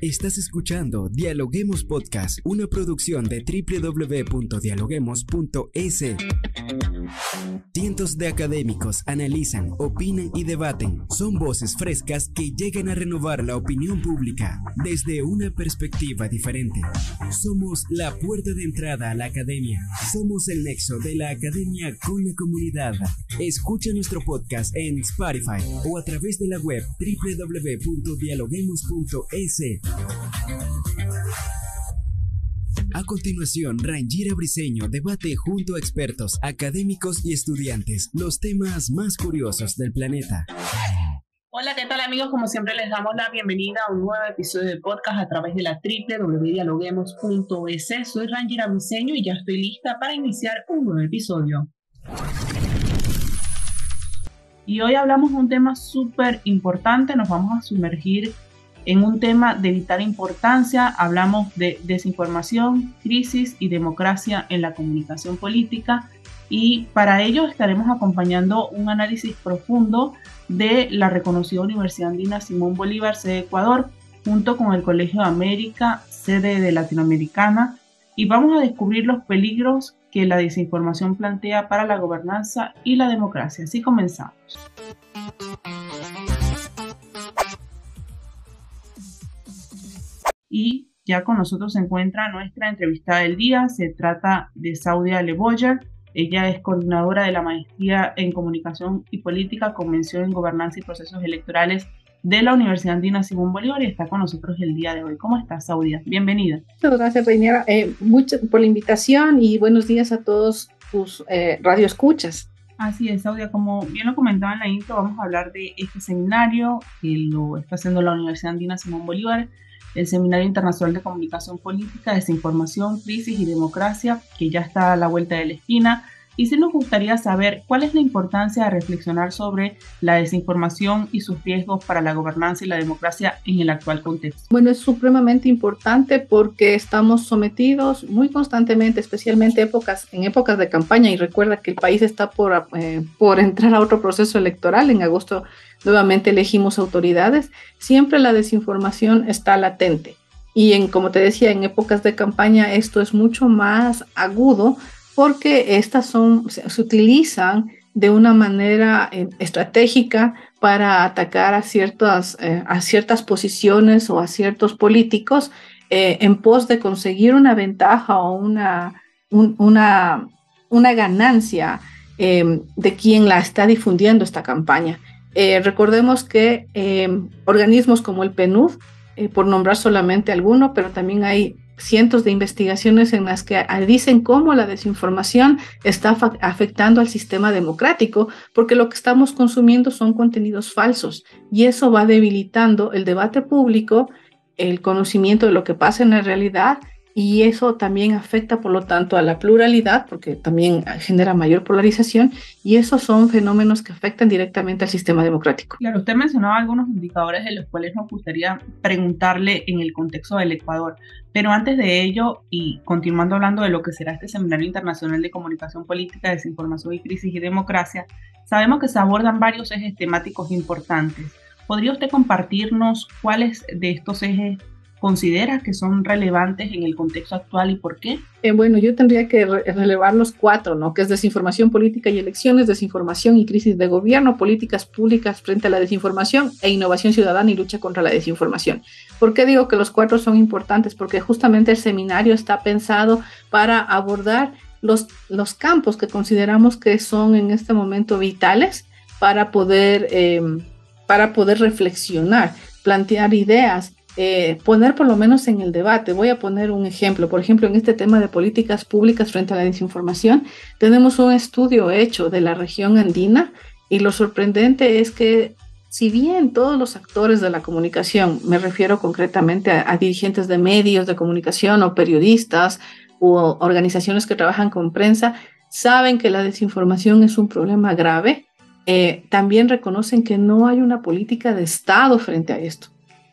Estás escuchando Dialoguemos Podcast, una producción de www.dialoguemos.es. Cientos de académicos analizan, opinan y debaten. Son voces frescas que llegan a renovar la opinión pública desde una perspectiva diferente. Somos la puerta de entrada a la academia. Somos el nexo de la academia con la comunidad. Escucha nuestro podcast en Spotify o a través de la web www.dialoguemos.es. A continuación, Rangira Briseño debate junto a expertos, académicos y estudiantes los temas más curiosos del planeta. Hola, ¿qué tal amigos? Como siempre les damos la bienvenida a un nuevo episodio de podcast a través de la www.dialoguemos.es. Soy Rangira Briseño y ya estoy lista para iniciar un nuevo episodio. Y hoy hablamos de un tema súper importante, nos vamos a sumergir en un tema de vital importancia. Hablamos de desinformación, crisis y democracia en la comunicación política. Y para ello estaremos acompañando un análisis profundo de la reconocida Universidad Andina Simón Bolívar, sede de Ecuador, junto con el Colegio de América, sede de Latinoamericana, y vamos a descubrir los peligros que la desinformación plantea para la gobernanza y la democracia. Así comenzamos. Y ya con nosotros se encuentra nuestra entrevistada del día. Se trata de Saudia Leboyer. Ella es coordinadora de la maestría en comunicación y política, convención en gobernanza y procesos electorales de la Universidad Andina Simón Bolívar y está con nosotros el día de hoy. ¿Cómo estás, Saudia? Bienvenida. Muchas gracias, Reiniera, eh, mucho por la invitación y buenos días a todos tus eh, radioescuchas. Así es, Saudia, como bien lo comentaba en la intro, vamos a hablar de este seminario que lo está haciendo la Universidad Andina Simón Bolívar el Seminario Internacional de Comunicación Política, Desinformación, Crisis y Democracia, que ya está a la vuelta de la esquina. Y sí nos gustaría saber cuál es la importancia de reflexionar sobre la desinformación y sus riesgos para la gobernanza y la democracia en el actual contexto. Bueno, es supremamente importante porque estamos sometidos muy constantemente, especialmente en épocas de campaña, y recuerda que el país está por, eh, por entrar a otro proceso electoral en agosto nuevamente elegimos autoridades, siempre la desinformación está latente. Y en, como te decía, en épocas de campaña esto es mucho más agudo porque estas son, se, utilizan de una manera eh, estratégica para atacar a ciertas, eh, a ciertas posiciones o a ciertos políticos eh, en pos de conseguir una ventaja o una, una, una ganancia de quien la está difundiendo esta campaña. Recordemos que organismos como el PNUD, por nombrar solamente alguno, pero también hay cientos de investigaciones en las que dicen cómo la desinformación está afectando al sistema democrático, porque lo que estamos consumiendo son contenidos falsos y eso va debilitando el debate público, el conocimiento de lo que pasa en la realidad y eso también afecta, por lo tanto, a la pluralidad, porque también genera mayor polarización, y esos son fenómenos que afectan directamente al sistema democrático. Claro, usted mencionaba algunos indicadores de los cuales nos gustaría preguntarle en el contexto del Ecuador, pero antes de ello, y continuando hablando de lo que será este Seminario Internacional de Comunicación Política, Desinformación y Crisis y Democracia, sabemos que se abordan varios ejes temáticos importantes. ¿Podría usted compartirnos cuáles de estos ejes consideras que son relevantes en el contexto actual y por qué? Eh, bueno, yo tendría que relevar los cuatro, ¿no? Que es desinformación política y elecciones, desinformación y crisis de gobierno, políticas públicas frente a la desinformación e innovación ciudadana y lucha contra la desinformación. ¿Por qué digo que los cuatro son importantes? Porque justamente el seminario está pensado para abordar los, los campos que consideramos que son en este momento vitales para poder, eh, para poder reflexionar, plantear ideas eh, poner por lo menos en el debate. Voy a poner un ejemplo. Por ejemplo, en este tema de políticas públicas frente a la desinformación, tenemos un estudio hecho de la región andina y lo sorprendente es que si bien todos los actores de la comunicación, me refiero concretamente a, dirigentes de medios de comunicación o periodistas u organizaciones que trabajan con prensa, saben que la desinformación es un problema grave, eh, también reconocen que no hay una política de Estado frente a esto.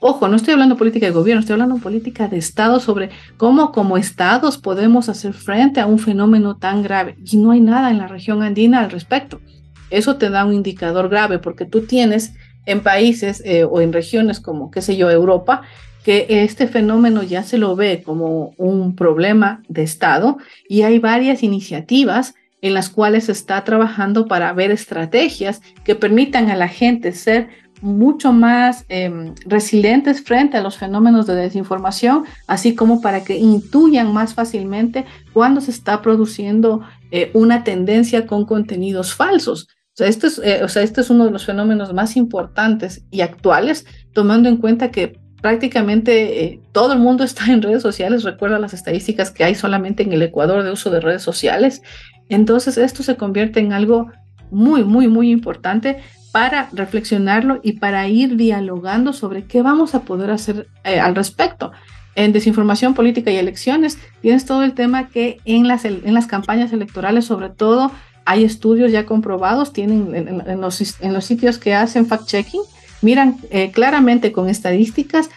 Ojo, no estoy hablando política de gobierno, estoy hablando política de Estado sobre cómo como Estados podemos hacer frente a un fenómeno tan grave. Y no hay nada en la región andina al respecto. Eso te da un indicador grave porque tú tienes en países eh, o en regiones como, qué sé yo, Europa, que este fenómeno ya se lo ve como un problema de Estado y hay varias iniciativas en las cuales se está trabajando para ver estrategias que permitan a la gente ser mucho más em, resilientes frente a los fenómenos de desinformación, así como para que intuyan más fácilmente cuando se está produciendo eh, una tendencia con contenidos falsos. O sea, este es, eh, o sea, este es uno de los fenómenos más importantes y actuales, tomando en cuenta que prácticamente eh, todo el mundo está en redes sociales. Recuerda las estadísticas que hay solamente en el Ecuador de uso de redes sociales. Entonces, esto se convierte en algo muy, muy, muy importante para reflexionarlo y para ir dialogando sobre qué vamos a poder hacer eh, al respecto. En desinformación política y elecciones tienes todo el tema que en las, en las campañas electorales, sobre todo, hay estudios ya comprobados, tienen en, los, en los, sitios que hacen fact-checking, miran eh, claramente con estadísticas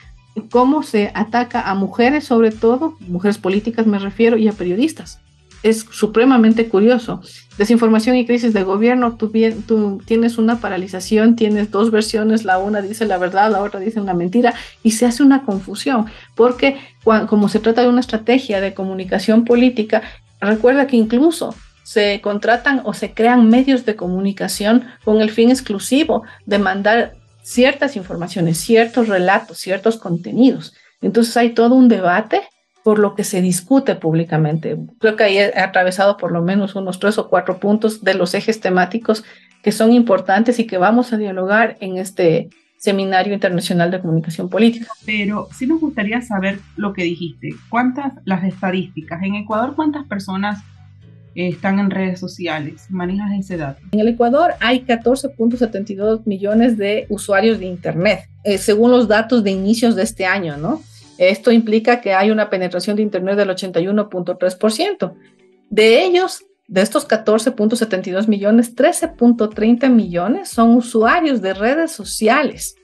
cómo se ataca a mujeres, sobre todo, mujeres políticas me refiero, y a periodistas es supremamente curioso. Desinformación y crisis de gobierno, tú, tú, tienes una paralización, tienes dos versiones, la una dice la verdad, la otra dice una mentira, y se hace una confusión, porque como se trata de una estrategia de comunicación política, recuerda que incluso se contratan o se crean medios de comunicación con el fin exclusivo de mandar ciertas informaciones, ciertos relatos, ciertos contenidos. Entonces hay todo un debate por lo que se discute públicamente. Creo que ahí he atravesado por lo menos unos tres o cuatro puntos de los ejes temáticos que son importantes y que vamos a dialogar en este Seminario Internacional de Comunicación Política. Pero sí nos gustaría saber lo que dijiste. ¿Cuántas las estadísticas? En Ecuador, ¿cuántas personas están en redes sociales? ¿Manejas ese dato? En el Ecuador hay 14.72 millones de usuarios de Internet, eh, según los datos de inicios de este año, ¿no? Esto implica que hay una penetración de Internet del 81.3%. De ellos, de estos 14.72 millones, 13.30 millones son usuarios de redes sociales.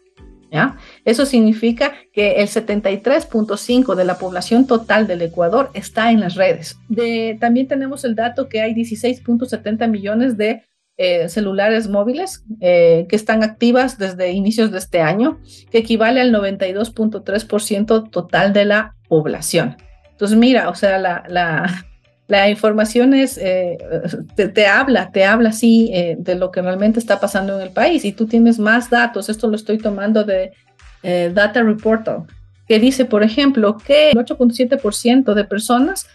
¿ya? Eso significa que el 73.5 de la población total del Ecuador está en las redes. De, también tenemos el dato que hay 16.70 millones de eh, celulares móviles eh, que están activas desde inicios de este año, que equivale al 92.3% total de la población. Entonces, mira, o sea, la, la, la información es, eh, te, habla, te habla así de lo que realmente está pasando en el país y tú tienes más datos. Esto lo estoy tomando de Data Reportal, que dice, por ejemplo, que el 8.7% de personas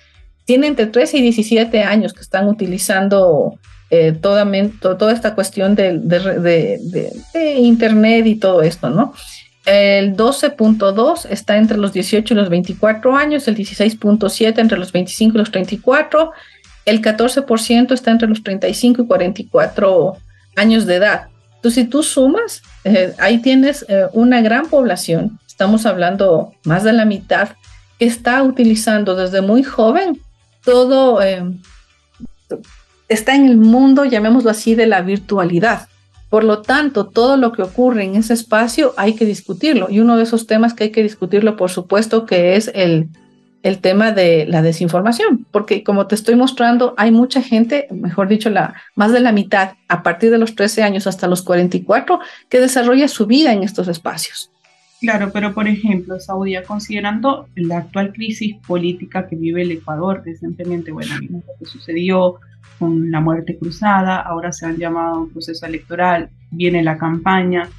tienen entre 13 y 17 años que están utilizando eh, toda, toda, esta cuestión de, de, Internet y todo esto, ¿no? El 12.2 está entre los 18 y los 24 años, el 16.7 entre los 25 y los 34, el 14% está entre los 35 y 44 años de edad. Entonces, si tú sumas, eh, ahí tienes eh, una gran población, estamos hablando más de la mitad, que está utilizando desde muy joven todo está en el mundo, llamémoslo así, de la virtualidad. Por lo tanto, todo lo que ocurre en ese espacio hay que discutirlo. Y uno de esos temas que hay que discutirlo, por supuesto, que es el, el tema de la desinformación, porque como te estoy mostrando, hay mucha gente, mejor dicho, la, más de la mitad, a partir de los 13 años hasta los 44, que desarrolla su vida en estos espacios. Claro, pero por ejemplo, Saudia, considerando la actual crisis política que vive el Ecuador recientemente, bueno, lo que sucedió con la muerte cruzada, ahora se han llamado a un proceso electoral, viene la campaña.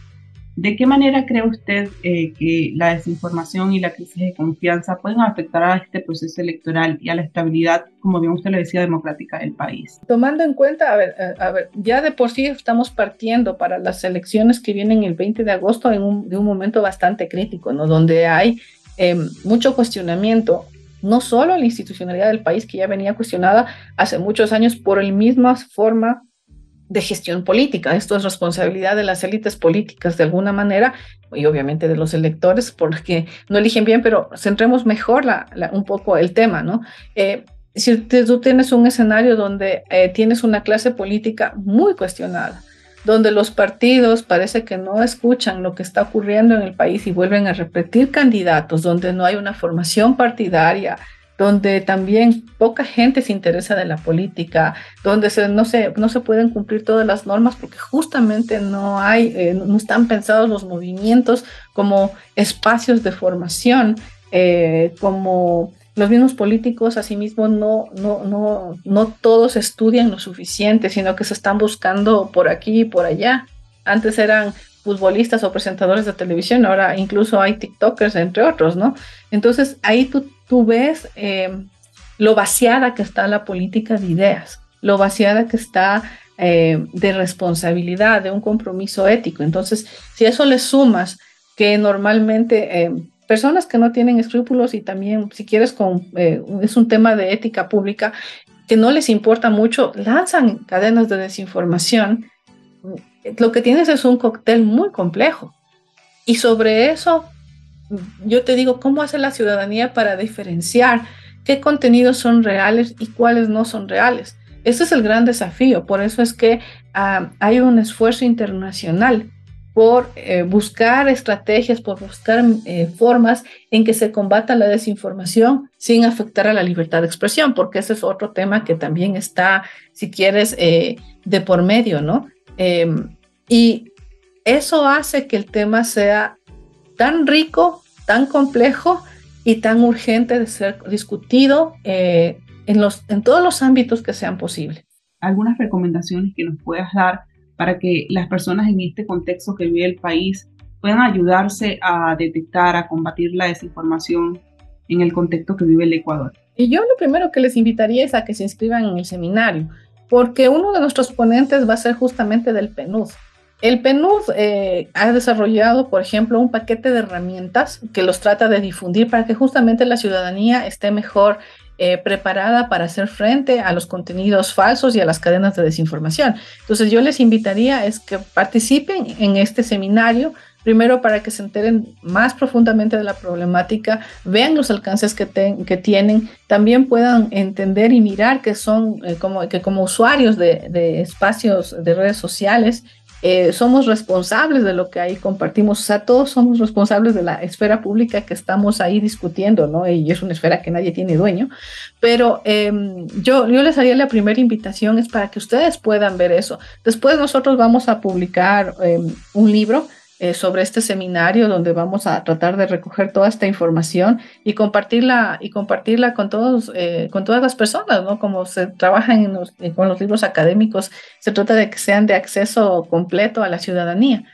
¿De qué manera cree usted eh, que la desinformación y la crisis de confianza pueden afectar a este proceso electoral y a la estabilidad, como bien usted lo decía, democrática del país? Tomando en cuenta, a ver, a ver ya de por sí estamos partiendo para las elecciones que vienen el 20 de agosto en un, de un momento bastante crítico, ¿no? Donde hay eh, mucho cuestionamiento no solo la institucionalidad del país, que ya venía cuestionada hace muchos años por la misma forma de gestión política. Esto es responsabilidad de las élites políticas de alguna manera y obviamente de los electores porque no eligen bien, pero centremos mejor un poco el tema, ¿no? Eh, si tú tienes un escenario donde eh, tienes una clase política muy cuestionada, donde los partidos parece que no escuchan lo que está ocurriendo en el país y vuelven a repetir candidatos, donde no hay una formación partidaria donde también poca gente se interesa de la política, donde no, se, no se pueden cumplir todas las normas porque justamente no hay, eh, no están pensados los movimientos como espacios de formación, eh, como los mismos políticos, asimismo, no, no, no, no todos estudian lo suficiente, sino que se están buscando por aquí y por allá. Antes eran futbolistas o presentadores de televisión, ahora incluso hay TikTokers, entre otros, ¿no? Entonces ahí tú, tú ves eh, lo vaciada que está la política de ideas, lo vaciada que está eh, de responsabilidad, de un compromiso ético. Entonces, si eso le sumas que normalmente eh, personas que no tienen escrúpulos y también, si quieres, con, es un tema de ética pública, que no les importa mucho, lanzan cadenas de desinformación lo que tienes es un cóctel muy complejo. Y sobre eso, yo te digo, ¿cómo hace la ciudadanía para diferenciar qué contenidos son reales y cuáles no son reales? Ese es el gran desafío. Por eso es que ah, hay un esfuerzo internacional por eh, buscar estrategias, por buscar eh, formas en que se combata la desinformación sin afectar a la libertad de expresión, porque ese es otro tema que también está, si quieres, eh, de por medio, ¿no? Em, y eso hace que el tema sea tan rico, tan complejo y tan urgente de ser discutido eh, en, los, en todos los ámbitos que sean posibles. Algunas recomendaciones que nos puedas dar para que las personas en este contexto que vive el país puedan ayudarse a detectar, a combatir la desinformación en el contexto que vive el Ecuador. Y yo lo primero que les invitaría es a que se inscriban en el seminario porque uno de nuestros ponentes va a ser justamente del PNUD. El PNUD eh, ha desarrollado, por ejemplo, un paquete de herramientas que los trata de difundir para que justamente la ciudadanía esté mejor eh, preparada para hacer frente a los contenidos falsos y a las cadenas de desinformación. Entonces yo les invitaría es que participen en este seminario Primero, para que se enteren más profundamente de la problemática, vean los alcances que, tienen, también puedan entender y mirar que son eh, como, que como usuarios de, espacios de redes sociales, eh, somos responsables de lo que ahí compartimos, o sea, todos somos responsables de la esfera pública que estamos ahí discutiendo, ¿no? Y es una esfera que nadie tiene dueño, pero em, yo, yo les haría la primera invitación es para que ustedes puedan ver eso. Después nosotros vamos a publicar em, un libro eh, sobre este seminario donde vamos a tratar de recoger toda esta información y compartirla y compartirla con todos eh, con todas las personas no como se trabaja en eh, con los libros académicos se trata de que sean de acceso completo a la ciudadanía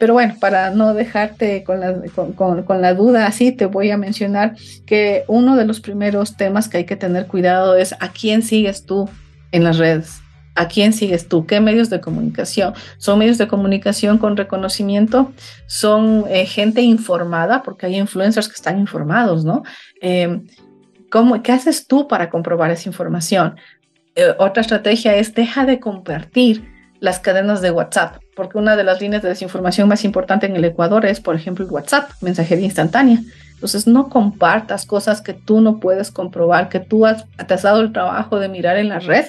pero bueno, para no dejarte con la, con, con la duda así, te voy a mencionar que uno de los primeros temas que hay que tener cuidado es a quién sigues tú en las redes. ¿A quién sigues tú? ¿Qué medios de comunicación? ¿Son medios de comunicación con reconocimiento? ¿Son eh, gente informada? Porque hay influencers que están informados, ¿no? Em, ¿cómo, ¿Qué haces tú para comprobar esa información? Eh, otra estrategia es deja de compartir las cadenas de WhatsApp, porque una de las líneas de desinformación más importante en el Ecuador es, por ejemplo, el WhatsApp, mensajería instantánea. Entonces, no compartas cosas que tú no puedes comprobar, que tú has, te el trabajo de mirar en la red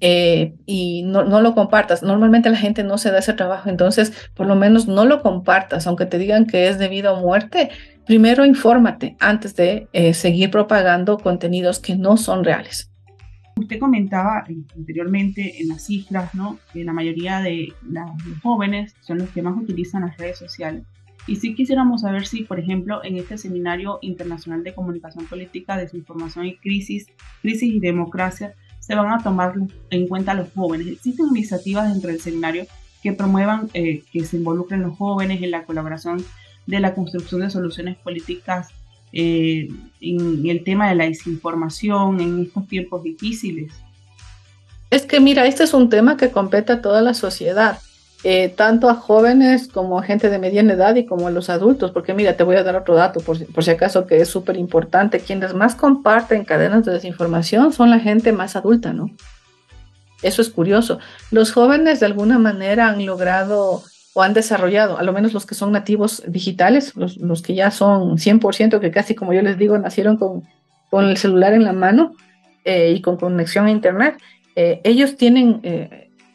eh, y no, no, lo compartas. Normalmente la gente no se da ese trabajo, entonces por lo menos no lo compartas, aunque te digan que es debido a muerte. Primero infórmate antes de eh, seguir propagando contenidos que no son reales. Usted comentaba anteriormente en las cifras, ¿no? Que la mayoría de los jóvenes son los que más utilizan las redes sociales. Y sí quisiéramos saber si, por ejemplo, en este seminario internacional de comunicación política, desinformación y crisis, crisis y democracia, se van a tomar en cuenta los jóvenes. Existen iniciativas dentro del seminario que promuevan eh, que se involucren los jóvenes en la colaboración de la construcción de soluciones políticas eh, en el tema de la desinformación en estos tiempos difíciles. Es que mira, este es un tema que compete a toda la sociedad. Eh, tanto a jóvenes como a gente de mediana edad y como a los adultos, porque mira, te voy a dar otro dato por, por si acaso que es súper importante. Quienes más comparten cadenas de desinformación son la gente más adulta, ¿no? Eso es curioso. Los jóvenes de alguna manera han logrado o han desarrollado, a lo menos los que son nativos digitales, los, los que ya son 100%, que casi como yo les digo, nacieron con, con el celular en la mano eh, y con conexión a Internet, eh, ellos tienen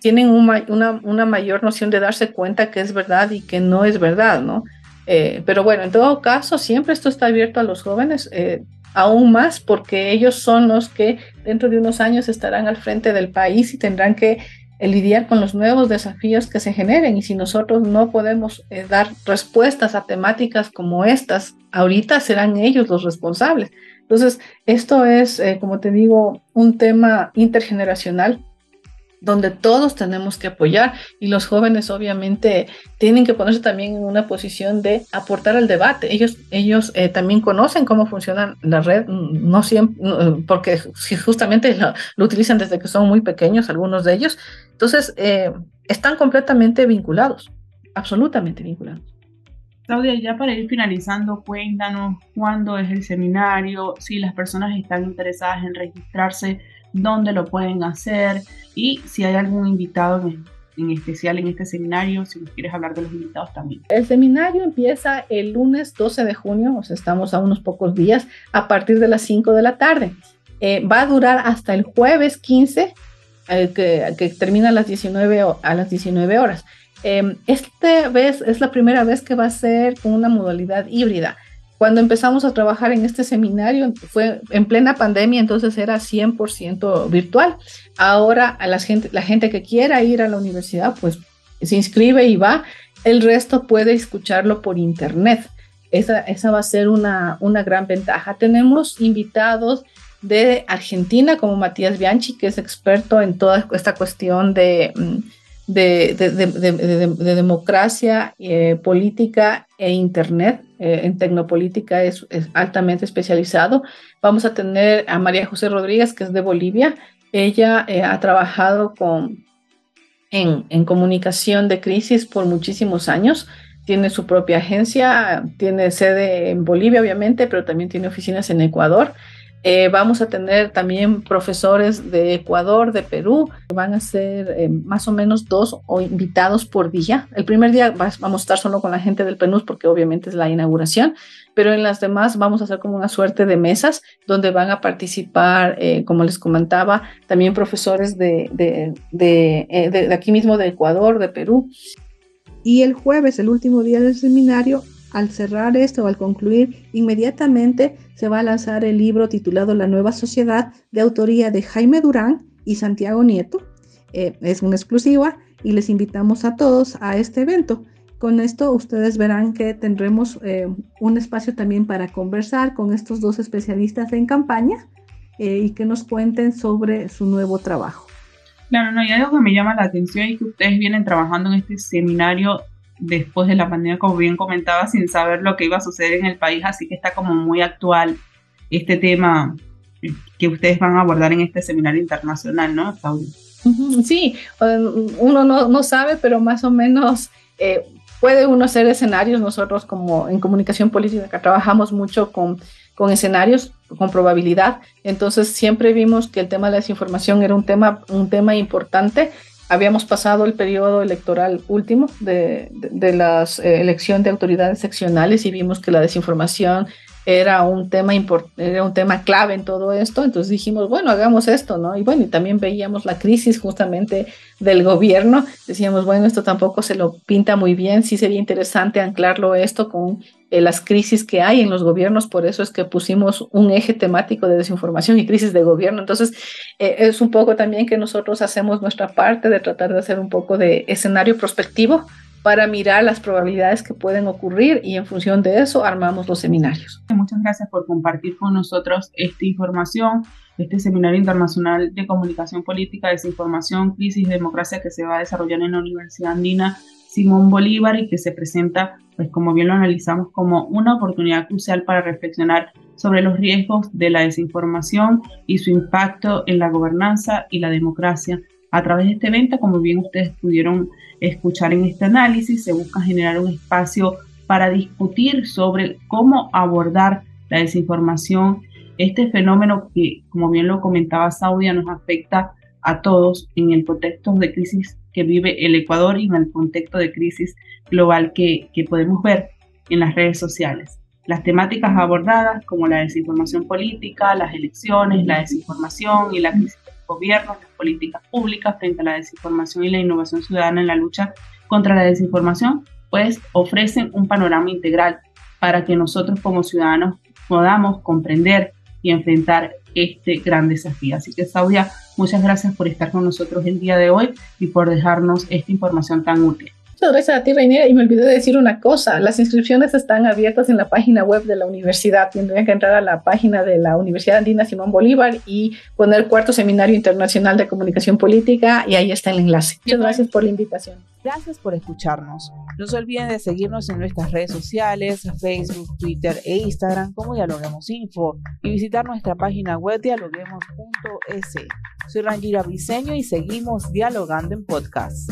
tienen una, mayor noción de darse cuenta que es verdad y que no es verdad, ¿no? Eh, pero bueno, en todo caso, siempre esto está abierto a los jóvenes. Eh, aún más porque ellos son los que dentro de unos años estarán al frente del país y tendrán que eh, lidiar con los nuevos desafíos que se generen. Y si nosotros no podemos dar respuestas a temáticas como estas, ahorita serán ellos los responsables. Entonces, esto es, como te digo, un tema intergeneracional donde todos tenemos que apoyar y los jóvenes obviamente tienen que ponerse también en una posición de aportar al debate. Ellos, ellos eh, también conocen cómo funciona la red, no siempre, porque justamente lo, utilizan desde que son muy pequeños algunos de ellos. Entonces, eh, están completamente vinculados, absolutamente vinculados. Claudia, ya para ir finalizando, cuéntanos cuándo es el seminario, si las personas están interesadas en registrarse, dónde lo pueden hacer y si hay algún invitado en, especial en este seminario, si nos quieres hablar de los invitados también. El seminario empieza el lunes 12 de junio, o sea, estamos a unos pocos días, a partir de las 5 de la tarde. Eh, va a durar hasta el jueves 15, eh, que, termina a las 19, a las 19 horas. Eh, esta vez es la primera vez que va a ser con una modalidad híbrida. Cuando empezamos a trabajar en este seminario fue en plena pandemia, entonces era 100% virtual. Ahora a la gente, la gente que quiera ir a la universidad, pues se inscribe y va. El resto puede escucharlo por internet. Esa, esa va a ser una, una gran ventaja. Tenemos invitados de Argentina como Matías Bianchi, que es experto en toda esta cuestión de mm, de, de, democracia eh, política e Internet. Eh, en tecnopolítica es, altamente especializado. Vamos a tener a María José Rodríguez, que es de Bolivia. Ella eh, ha trabajado con, en comunicación de crisis por muchísimos años tiene su propia agencia, tiene sede en Bolivia, obviamente, pero también tiene oficinas en Ecuador. Eh, vamos a tener también profesores de Ecuador, de Perú, van a ser eh, más o menos dos o invitados por día. El primer día vamos a estar solo con la gente del PENUS porque obviamente es la inauguración, pero en las demás vamos a hacer como una suerte de mesas donde van a participar, eh, como les comentaba, también profesores de, de, de aquí mismo de Ecuador, de Perú. Y el jueves, el último día del seminario, al cerrar esto al concluir, inmediatamente se va a lanzar el libro titulado La nueva sociedad de autoría de Jaime Durán y Santiago Nieto. Eh, es una exclusiva y les invitamos a todos a este evento. Con esto ustedes verán que tendremos eh, un espacio también para conversar con estos dos especialistas en campaña eh, y que nos cuenten sobre su nuevo trabajo. Claro, no, y algo que me llama la atención es que ustedes vienen trabajando en este seminario después de la pandemia, como bien comentaba, sin saber lo que iba a suceder en el país, así que está como muy actual este tema que ustedes van a abordar en este seminario internacional, ¿no, Claudia? Sí, uno no, sabe, pero más o menos eh, puede uno hacer escenarios. Nosotros como en comunicación política trabajamos mucho con, con escenarios, con probabilidad. Entonces siempre vimos que el tema de la desinformación era un tema, un tema importante habíamos pasado el periodo electoral último de, de, la eh, elección de autoridades seccionales y vimos que la desinformación era un tema era un tema clave en todo esto, entonces dijimos, bueno, hagamos esto, ¿no? Y bueno, y también veíamos la crisis justamente del gobierno, decíamos, bueno, esto tampoco se lo pinta muy bien, sí sería interesante anclarlo esto con eh, las crisis que hay en los gobiernos, por eso es que pusimos un eje temático de desinformación y crisis de gobierno. Entonces, eh, es un poco también que nosotros hacemos nuestra parte de tratar de hacer un poco de escenario prospectivo para mirar las probabilidades que pueden ocurrir y en función de eso armamos los seminarios. Muchas gracias por compartir con nosotros esta información, este seminario internacional de comunicación política, desinformación, crisis y democracia que se va a desarrollar en la Universidad Andina Simón Bolívar y que se presenta, pues como bien lo analizamos, como una oportunidad crucial para reflexionar sobre los riesgos de la desinformación y su impacto en la gobernanza y la democracia. A través de este evento, como bien ustedes pudieron escuchar en este análisis, se busca generar un espacio para discutir sobre cómo abordar la desinformación, este fenómeno que, como bien lo comentaba Saudia, nos afecta a todos en el contexto de crisis que vive el Ecuador y en el contexto de crisis global que, que podemos ver en las redes sociales. Las temáticas abordadas como la desinformación política, las elecciones, la desinformación y la crisis del gobierno, las políticas públicas frente a la desinformación y la innovación ciudadana en la lucha contra la desinformación, pues ofrecen un panorama integral para que nosotros como ciudadanos podamos comprender y enfrentar este gran desafío. Así que Saudia, muchas gracias por estar con nosotros el día de hoy y por dejarnos esta información tan útil. Muchas gracias a ti, Reinier. Y me olvidé de decir una cosa. Las inscripciones están abiertas en la página web de la universidad. Tendrían que entrar a la página de la Universidad Andina Simón Bolívar y poner cuarto seminario internacional de comunicación política y ahí está el enlace. Muchas gracias por la invitación. Gracias por escucharnos. No se olviden de seguirnos en nuestras redes sociales, Facebook, Twitter e Instagram como Dialoguemos Info y visitar nuestra página web dialoguemos.es. Soy Rangira Briseño y seguimos dialogando en podcast.